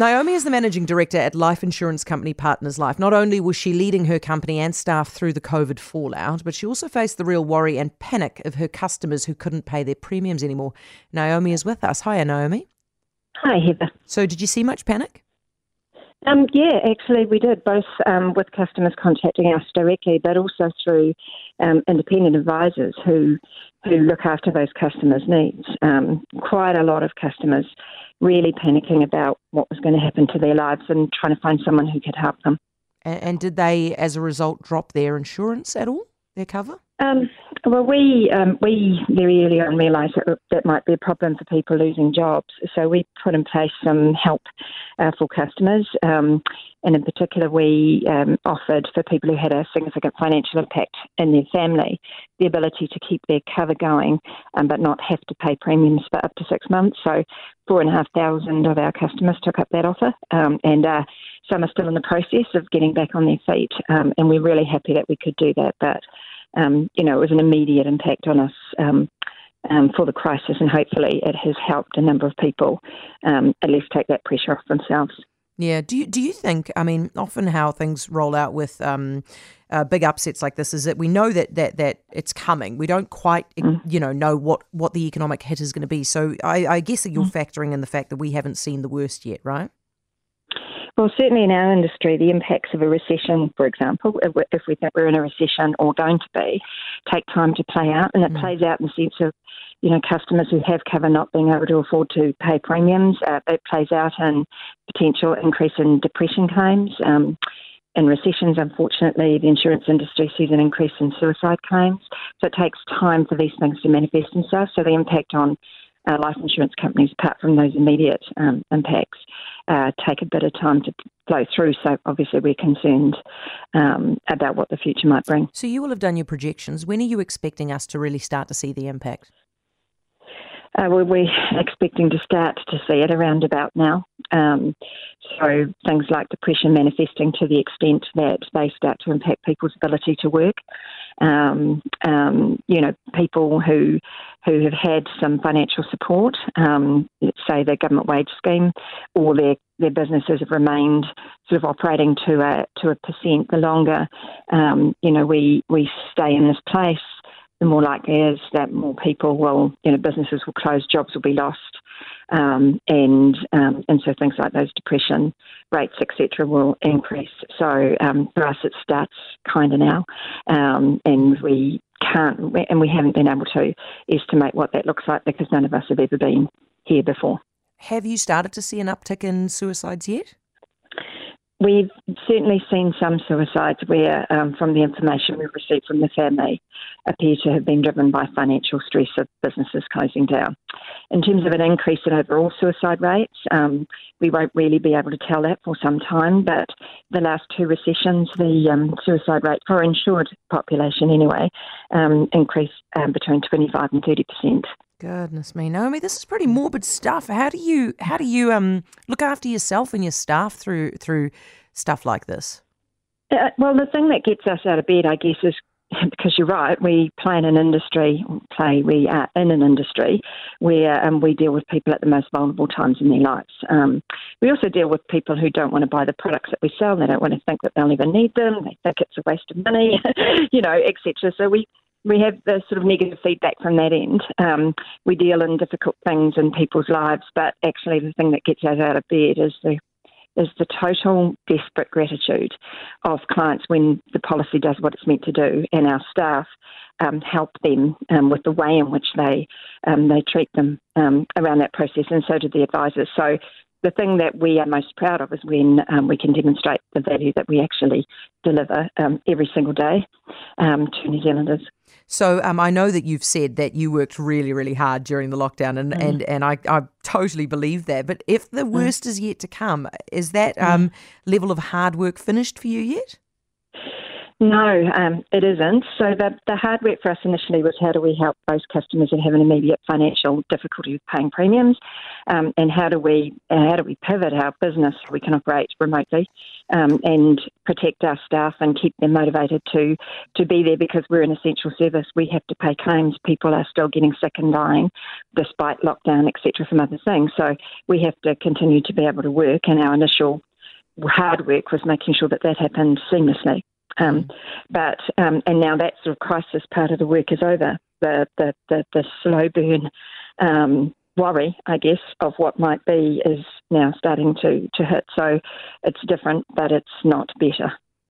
Naomi is the managing director at life insurance company Partners Life. Not only was she leading her company and staff through the COVID fallout, but she also faced the real worry and panic of her customers who couldn't pay their premiums anymore. Naomi is with us. Hi, Naomi. Hi, Heather. So, did you see much panic? Um, yeah, actually, we did both um, with customers contacting us directly, but also through um, independent advisors who who look after those customers' needs. Um, quite a lot of customers really panicking about what was going to happen to their lives and trying to find someone who could help them. And, and did they, as a result, drop their insurance at all? Their cover? Um, well, we um, we very early on realised that that might be a problem for people losing jobs, so we put in place some help uh, for customers, um, and in particular, we um, offered for people who had a significant financial impact in their family the ability to keep their cover going, um, but not have to pay premiums for up to six months. So, four and a half thousand of our customers took up that offer, um, and uh, some are still in the process of getting back on their feet, and we're really happy that we could do that, but um, you know, it was an immediate impact on us um, um, for the crisis, and hopefully it has helped a number of people um, at least take that pressure off themselves. Yeah. Do you do you think? I mean, often how things roll out with um, uh, big upsets like this is that we know that that that it's coming. We don't quite, mm. you know, know what what the economic hit is going to be. So I, I guess that you're mm. factoring in the fact that we haven't seen the worst yet, right? Well, certainly in our industry, the impacts of a recession, for example, if we think we're in a recession or going to be, take time to play out. And it mm. plays out in the sense of, you know, customers who have cover not being able to afford to pay premiums. Uh, it plays out in potential increase in depression claims. Um, in recessions, unfortunately, the insurance industry sees an increase in suicide claims. So it takes time for these things to manifest themselves. So the impact on uh, life insurance companies, apart from those immediate um, impacts, uh, take a bit of time to flow through. So obviously we're concerned um, about what the future might bring. So you will have done your projections. When are you expecting us to really start to see the impact? Uh, well, we're expecting to start to see it around about now. Um, so things like depression manifesting to the extent that they start to impact people's ability to work. Um, um, you know, people who who have had some financial support, um, say their government wage scheme, or their their businesses have remained sort of operating to a to a percent. The longer, um, you know, we we stay in this place, the more likely is that more people will, you know, businesses will close, jobs will be lost, um, and um, and so things like those depression rates, etc., will increase. So um, for us, it starts kind of now, um, and we can't, and we haven't been able to estimate what that looks like because none of us have ever been here before. Have you started to see an uptick in suicides yet? We've certainly seen some suicides where, um, from the information we've received from the family, appear to have been driven by financial stress of businesses closing down. In terms of an increase in overall suicide rates, um, we won't really be able to tell that for some time, but the last two recessions, the um, suicide rate for insured population anyway, um, increased um, between 25 and 30 percent. Goodness me, Naomi, this is pretty morbid stuff. How do you how do you um look after yourself and your staff through through stuff like this? Uh, well, the thing that gets us out of bed, I guess, is because you're right. We play in an industry, play we are in an industry where um, we deal with people at the most vulnerable times in their lives. Um, we also deal with people who don't want to buy the products that we sell. They don't want to think that they'll never need them. They think it's a waste of money, you know, etc. So we we have the sort of negative feedback from that end. Um, we deal in difficult things in people's lives, but actually the thing that gets us out of bed is the is the total desperate gratitude of clients when the policy does what it's meant to do, and our staff um, help them um, with the way in which they um, they treat them um, around that process, and so do the advisors. So the thing that we are most proud of is when um, we can demonstrate the value that we actually deliver um, every single day to New Zealanders. So um, I know that you've said that you worked really, really hard during the lockdown, and, mm. and, and I, I totally believe that. But if the mm. worst mm. is yet to come, is that mm. Um, level of hard work finished for you yet? No, um, it isn't. So the, the hard work for us initially was how do we help those customers that have an immediate financial difficulty with paying premiums, um, and how do we how do we pivot our business so we can operate remotely um, and protect our staff and keep them motivated to to be there because we're an essential service. We have to pay claims. People are still getting sick and dying despite lockdown, etc. From other things. So we have to continue to be able to work. And our initial hard work was making sure that that happened seamlessly. Um, but um, and now that sort of crisis part of the work is over. The the the, the slow burn um, worry, I guess, of what might be is now starting to to hit. So it's different, but it's not better.